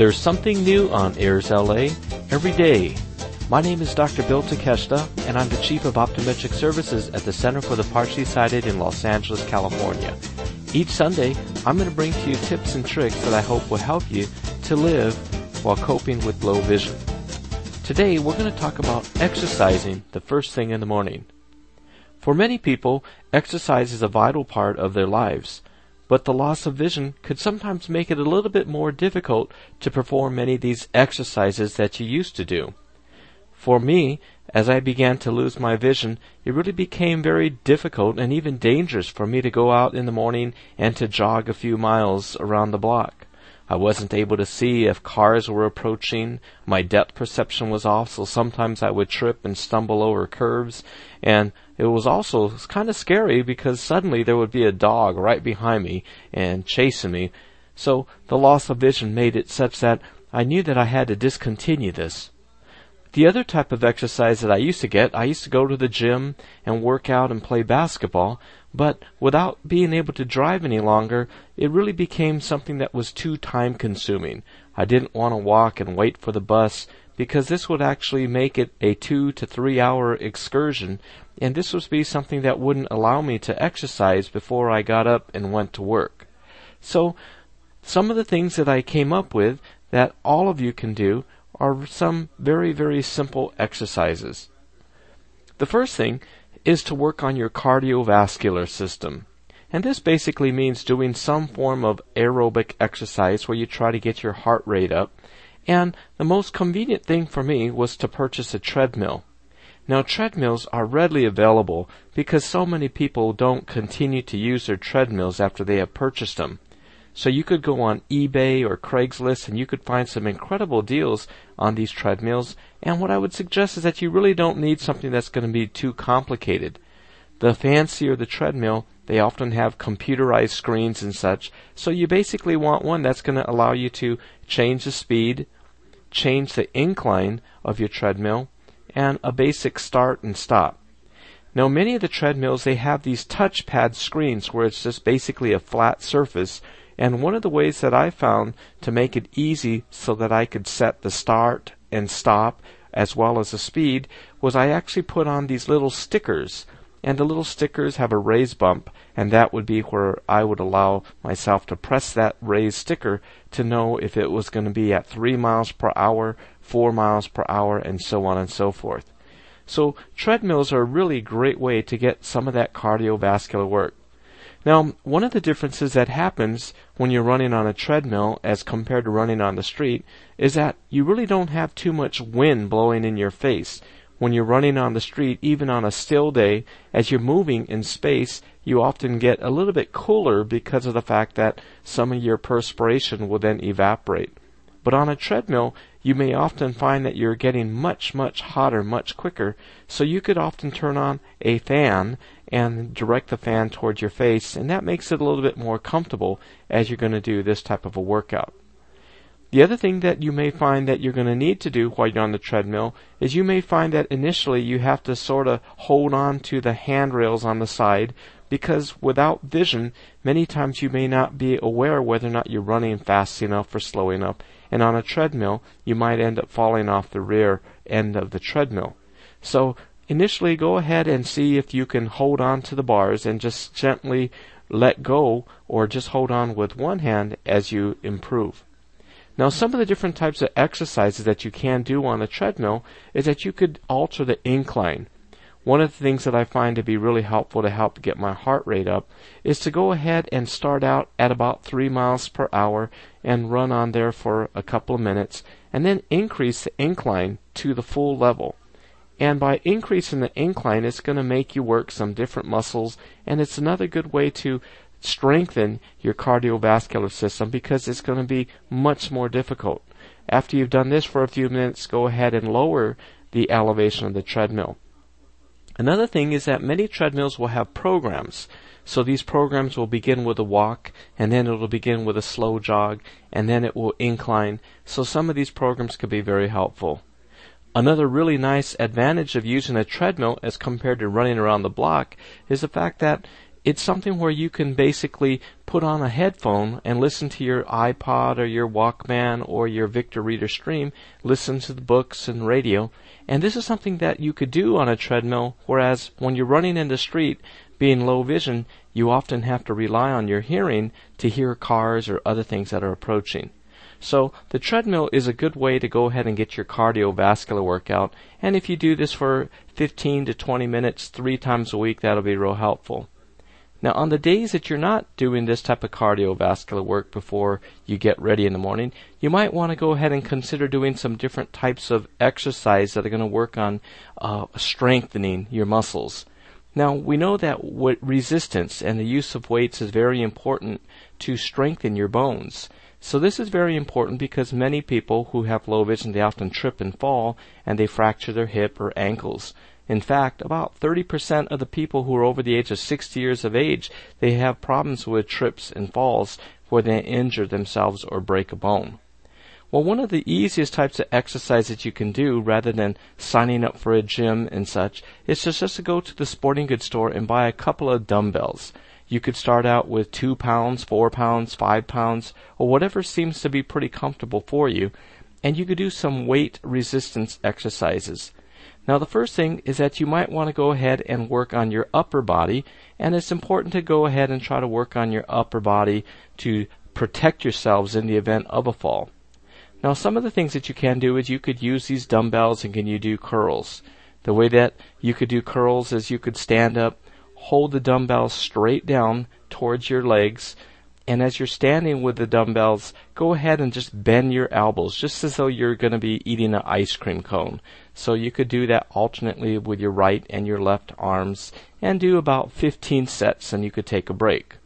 There's something new on Airs LA every day. My name is Dr. Bill Takeshita, and I'm the Chief of Optometric Services at the Center for the Partially Sighted in Los Angeles, California. Each Sunday, I'm going to bring to you tips and tricks that I hope will help you to live while coping with low vision. Today, we're going to talk about exercising the first thing in the morning. For many people, exercise is a vital part of their lives but the loss of vision could sometimes make it a little bit more difficult to perform many of these exercises that you used to do. For me, as I began to lose my vision, it really became very difficult and even dangerous for me to go out in the morning and to jog a few miles around the block. I wasn't able to see if cars were approaching. My depth perception was off, so sometimes I would trip and stumble over curves. And it was also kind of scary because suddenly there would be a dog right behind me and chasing me. So the loss of vision made it such that I knew that I had to discontinue this. The other type of exercise that I used to get, I used to go to the gym and work out and play basketball, but without being able to drive any longer, it really became something that was too time consuming. I didn't want to walk and wait for the bus because this would actually make it a two to three hour excursion, and this would be something that wouldn't allow me to exercise before I got up and went to work. So, some of the things that I came up with that all of you can do are some very, very simple exercises. The first thing is to work on your cardiovascular system. And this basically means doing some form of aerobic exercise where you try to get your heart rate up. And the most convenient thing for me was to purchase a treadmill. Now treadmills are readily available because so many people don't continue to use their treadmills after they have purchased them. So you could go on eBay or Craigslist and you could find some incredible deals on these treadmills. And what I would suggest is that you really don't need something that's going to be too complicated. The fancier the treadmill, they often have computerized screens and such. So you basically want one that's going to allow you to change the speed, change the incline of your treadmill, and a basic start and stop. Now many of the treadmills they have these touchpad screens where it's just basically a flat surface and one of the ways that I found to make it easy so that I could set the start and stop as well as the speed was I actually put on these little stickers. And the little stickers have a raise bump, and that would be where I would allow myself to press that raise sticker to know if it was going to be at 3 miles per hour, 4 miles per hour, and so on and so forth. So treadmills are a really great way to get some of that cardiovascular work. Now, one of the differences that happens when you're running on a treadmill as compared to running on the street is that you really don't have too much wind blowing in your face. When you're running on the street, even on a still day, as you're moving in space, you often get a little bit cooler because of the fact that some of your perspiration will then evaporate. But on a treadmill, you may often find that you're getting much, much hotter much quicker, so you could often turn on a fan and direct the fan towards your face, and that makes it a little bit more comfortable as you're going to do this type of a workout. The other thing that you may find that you're going to need to do while you're on the treadmill is you may find that initially you have to sort of hold on to the handrails on the side because without vision, many times you may not be aware whether or not you're running fast enough or slow enough and on a treadmill, you might end up falling off the rear end of the treadmill. So initially go ahead and see if you can hold on to the bars and just gently let go or just hold on with one hand as you improve. Now, some of the different types of exercises that you can do on a treadmill is that you could alter the incline. One of the things that I find to be really helpful to help get my heart rate up is to go ahead and start out at about 3 miles per hour and run on there for a couple of minutes and then increase the incline to the full level. And by increasing the incline, it's going to make you work some different muscles and it's another good way to strengthen your cardiovascular system because it's going to be much more difficult. After you've done this for a few minutes, go ahead and lower the elevation of the treadmill. Another thing is that many treadmills will have programs. So these programs will begin with a walk, and then it'll begin with a slow jog, and then it will incline. So some of these programs could be very helpful. Another really nice advantage of using a treadmill as compared to running around the block is the fact that it's something where you can basically put on a headphone and listen to your iPod or your Walkman or your Victor Reader Stream, listen to the books and radio. And this is something that you could do on a treadmill, whereas when you're running in the street, being low vision, you often have to rely on your hearing to hear cars or other things that are approaching. So the treadmill is a good way to go ahead and get your cardiovascular workout. And if you do this for 15 to 20 minutes three times a week, that'll be real helpful. Now, on the days that you're not doing this type of cardiovascular work before you get ready in the morning, you might want to go ahead and consider doing some different types of exercise that are going to work on uh, strengthening your muscles. Now, we know that resistance and the use of weights is very important to strengthen your bones. So this is very important because many people who have low vision, they often trip and fall and they fracture their hip or ankles. In fact, about 30% of the people who are over the age of 60 years of age, they have problems with trips and falls where they injure themselves or break a bone. Well, one of the easiest types of exercise that you can do rather than signing up for a gym and such is just, just to go to the sporting goods store and buy a couple of dumbbells. You could start out with two pounds, four pounds, five pounds, or whatever seems to be pretty comfortable for you, and you could do some weight resistance exercises. Now, the first thing is that you might want to go ahead and work on your upper body, and it's important to go ahead and try to work on your upper body to protect yourselves in the event of a fall. Now, some of the things that you can do is you could use these dumbbells and can you do curls. The way that you could do curls is you could stand up hold the dumbbells straight down towards your legs. And as you're standing with the dumbbells, go ahead and just bend your elbows, just as though you're going to be eating an ice cream cone. So you could do that alternately with your right and your left arms and do about 15 sets and you could take a break.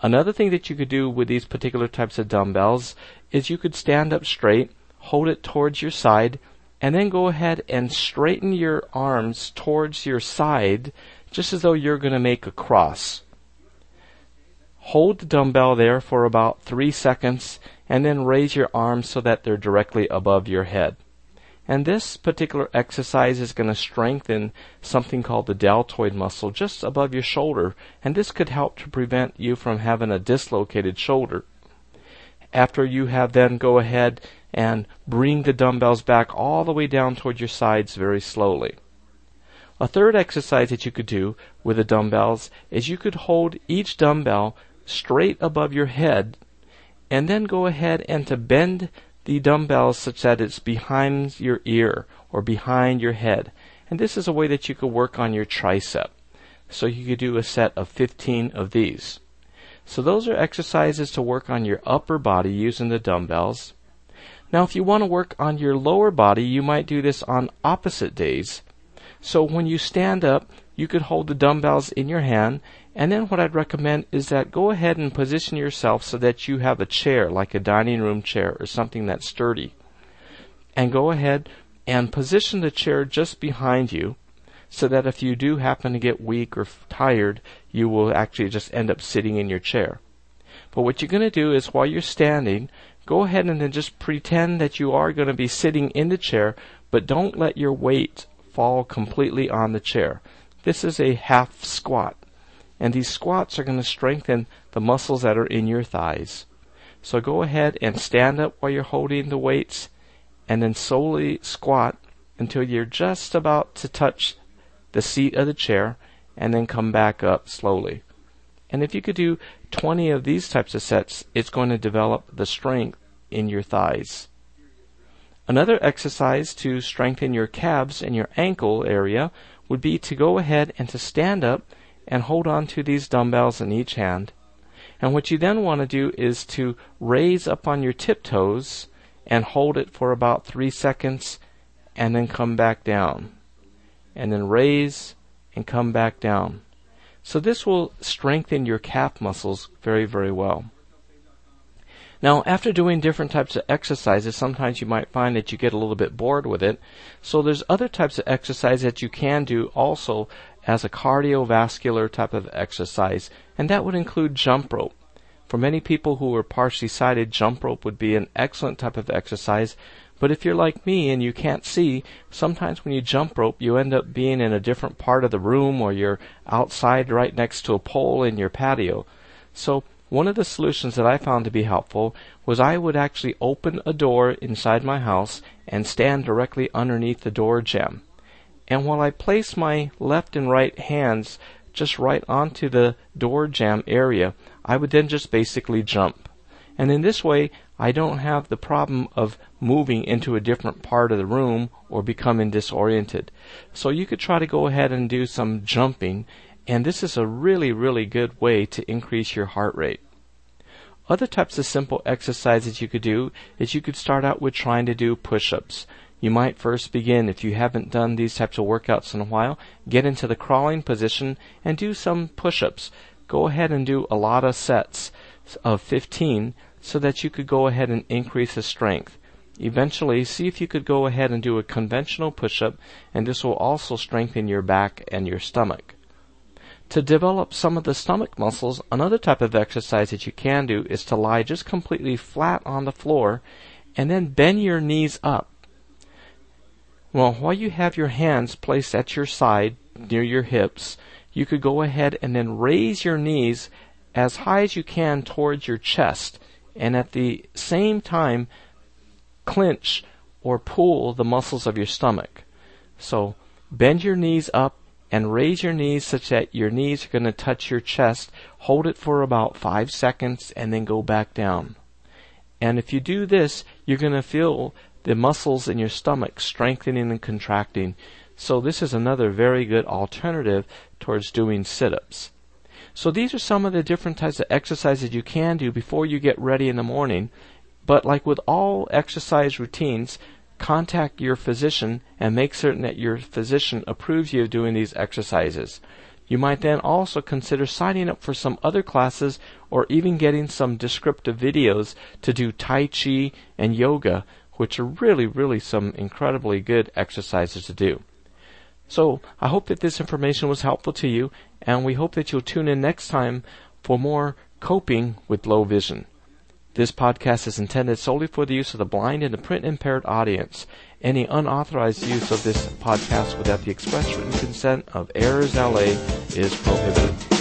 Another thing that you could do with these particular types of dumbbells is you could stand up straight, hold it towards your side, and then go ahead and straighten your arms towards your side just as though you're going to make a cross. Hold the dumbbell there for about three seconds and then raise your arms so that they're directly above your head. And this particular exercise is going to strengthen something called the deltoid muscle just above your shoulder, and this could help to prevent you from having a dislocated shoulder. After you have then go ahead and bring the dumbbells back all the way down toward your sides very slowly. A third exercise that you could do with the dumbbells is you could hold each dumbbell straight above your head and then go ahead and to bend the dumbbells such that it's behind your ear or behind your head. And this is a way that you could work on your tricep. So you could do a set of 15 of these. So those are exercises to work on your upper body using the dumbbells. Now if you want to work on your lower body, you might do this on opposite days so when you stand up, you could hold the dumbbells in your hand. And then what I'd recommend is that go ahead and position yourself so that you have a chair, like a dining room chair or something that's sturdy. And go ahead and position the chair just behind you so that if you do happen to get weak or tired, you will actually just end up sitting in your chair. But what you're going to do is while you're standing, go ahead and then just pretend that you are going to be sitting in the chair, but don't let your weight fall completely on the chair. This is a half squat. And these squats are going to strengthen the muscles that are in your thighs. So go ahead and stand up while you're holding the weights and then slowly squat until you're just about to touch the seat of the chair and then come back up slowly. And if you could do 20 of these types of sets, it's going to develop the strength in your thighs. Another exercise to strengthen your calves and your ankle area would be to go ahead and to stand up and hold on to these dumbbells in each hand. And what you then want to do is to raise up on your tiptoes and hold it for about three seconds and then come back down. And then raise and come back down. So this will strengthen your calf muscles very, very well. Now, after doing different types of exercises, sometimes you might find that you get a little bit bored with it. So there's other types of exercise that you can do also as a cardiovascular type of exercise, and that would include jump rope. For many people who are partially sighted, jump rope would be an excellent type of exercise But if you're like me and you can't see, sometimes when you jump rope, you end up being in a different part of the room or you're outside right next to a pole in your patio. So one of the solutions that I found to be helpful was I would actually open a door inside my house and stand directly underneath the door jamb. And while I place my left and right hands just right onto the door jamb area, I would then just basically jump. And in this way, I don't have the problem of moving into a different part of the room or becoming disoriented. So you could try to go ahead and do some jumping, and this is a really, really good way to increase your heart rate. Other types of simple exercises you could do is you could start out with trying to do push-ups. You might first begin, if you haven't done these types of workouts in a while, get into the crawling position and do some push-ups. Go ahead and do a lot of sets of 15 so that you could go ahead and increase the strength. Eventually, see if you could go ahead and do a conventional push-up and this will also strengthen your back and your stomach. To develop some of the stomach muscles, another type of exercise that you can do is to lie just completely flat on the floor and then bend your knees up. Well, while you have your hands placed at your side near your hips, you could go ahead and then raise your knees as high as you can towards your chest and at the same time clench or pull the muscles of your stomach. So bend your knees up and raise your knees such that your knees are going to touch your chest. Hold it for about five seconds and then go back down. And if you do this, you're going to feel the muscles in your stomach strengthening and contracting. So this is another very good alternative towards doing sit-ups. So these are some of the different types of exercises you can do before you get ready in the morning. But like with all exercise routines, contact your physician and make certain that your physician approves you of doing these exercises. You might then also consider signing up for some other classes or even getting some descriptive videos to do Tai Chi and yoga which are really, really some incredibly good exercises to do. So I hope that this information was helpful to you, and we hope that you'll tune in next time for more coping with low vision. This podcast is intended solely for the use of the blind and the print impaired audience. Any unauthorized use of this podcast without the express written consent of Airs LA is prohibited.